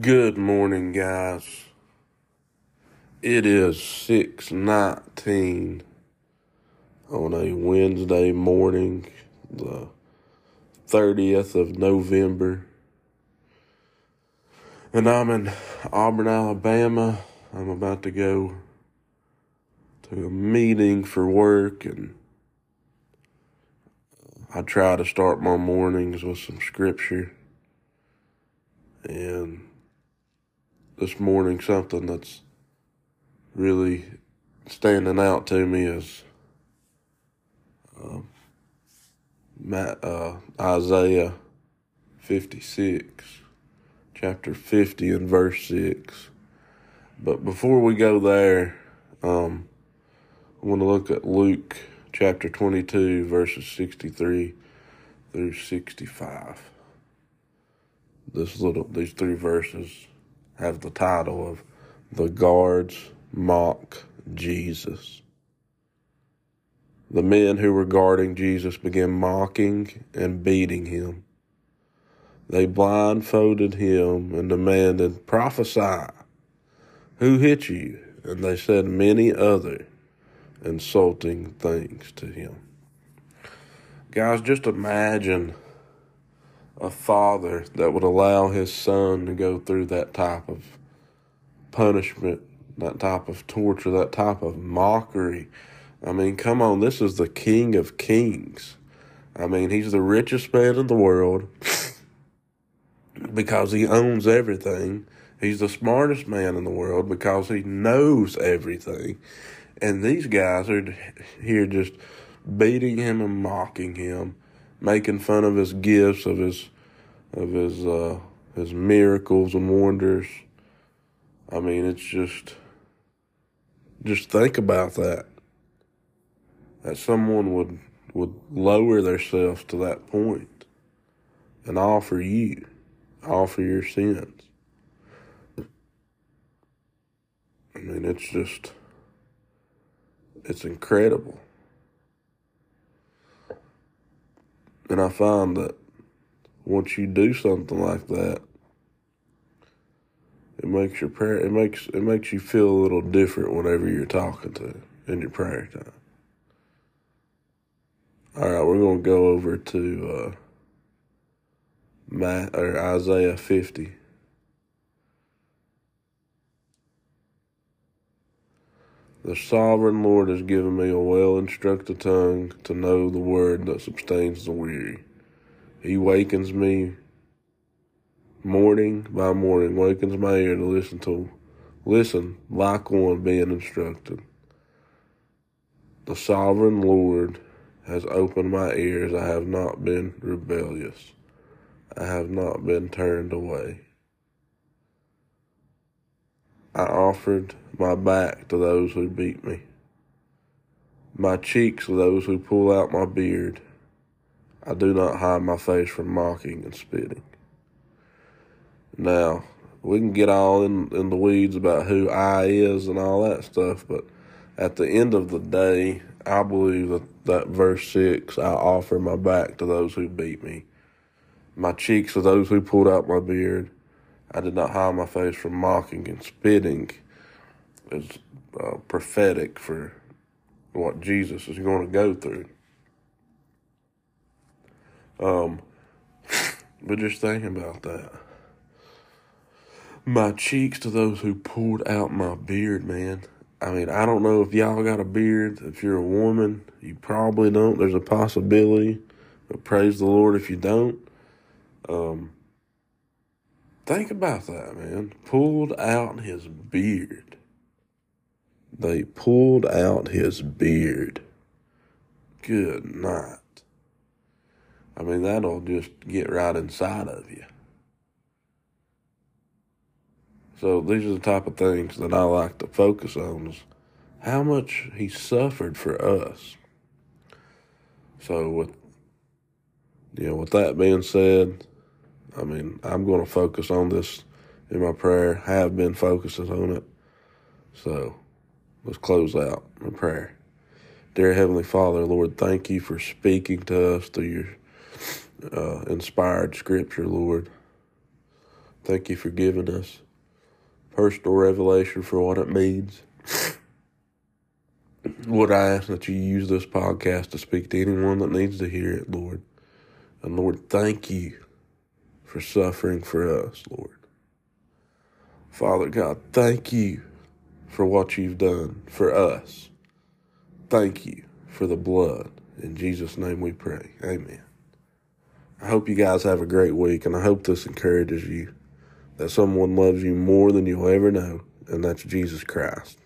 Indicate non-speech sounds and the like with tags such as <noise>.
Good morning, guys. It is 619 on a Wednesday morning, the 30th of November. And I'm in Auburn, Alabama. I'm about to go to a meeting for work and I try to start my mornings with some scripture. And this morning, something that's really standing out to me is uh, Matt, uh, Isaiah 56, chapter 50 and verse 6. But before we go there, um, I want to look at Luke chapter 22, verses 63 through 65. This little, these three verses have the title of The Guards Mock Jesus. The men who were guarding Jesus began mocking and beating him. They blindfolded him and demanded, Prophesy! Who hit you? And they said many other insulting things to him. Guys, just imagine a father that would allow his son to go through that type of punishment, that type of torture, that type of mockery. I mean, come on, this is the King of Kings. I mean, he's the richest man in the world <laughs> because he owns everything. He's the smartest man in the world because he knows everything. And these guys are here just beating him and mocking him, making fun of his gifts, of his of his uh, his miracles and wonders. I mean, it's just just think about that. That someone would would lower themselves to that point and offer you, offer your sins. I mean, it's just it's incredible. And I find that once you do something like that, it makes your prayer it makes it makes you feel a little different whenever you're talking to in your prayer time. All right, we're gonna go over to uh, Matt or Isaiah fifty. The sovereign Lord has given me a well instructed tongue to know the word that sustains the weary. He wakens me morning by morning, wakens my ear to listen to listen like one being instructed. The sovereign Lord has opened my ears. I have not been rebellious. I have not been turned away. I offered my back to those who beat me, my cheeks to those who pull out my beard. I do not hide my face from mocking and spitting. Now, we can get all in, in the weeds about who I is and all that stuff, but at the end of the day, I believe that, that verse 6 I offer my back to those who beat me, my cheeks to those who pulled out my beard. I did not hide my face from mocking and spitting is uh, prophetic for what Jesus is going to go through. Um, <laughs> but just thinking about that. My cheeks to those who pulled out my beard, man. I mean, I don't know if y'all got a beard. If you're a woman, you probably don't. There's a possibility. But praise the Lord if you don't. Um, think about that, man. Pulled out his beard. They pulled out his beard. Good night. I mean, that'll just get right inside of you. So these are the type of things that I like to focus on is how much he suffered for us. So with you know, with that being said, I mean, I'm going to focus on this in my prayer. Have been focusing on it. So let's close out in prayer. Dear Heavenly Father, Lord, thank you for speaking to us through your uh, inspired scripture, Lord. thank you for giving us personal revelation for what it means. Lord, I ask that you use this podcast to speak to anyone that needs to hear it, Lord. And Lord, thank you for suffering for us, Lord. Father God, thank you for what you've done for us. Thank you for the blood. In Jesus' name we pray. Amen. I hope you guys have a great week, and I hope this encourages you that someone loves you more than you'll ever know, and that's Jesus Christ.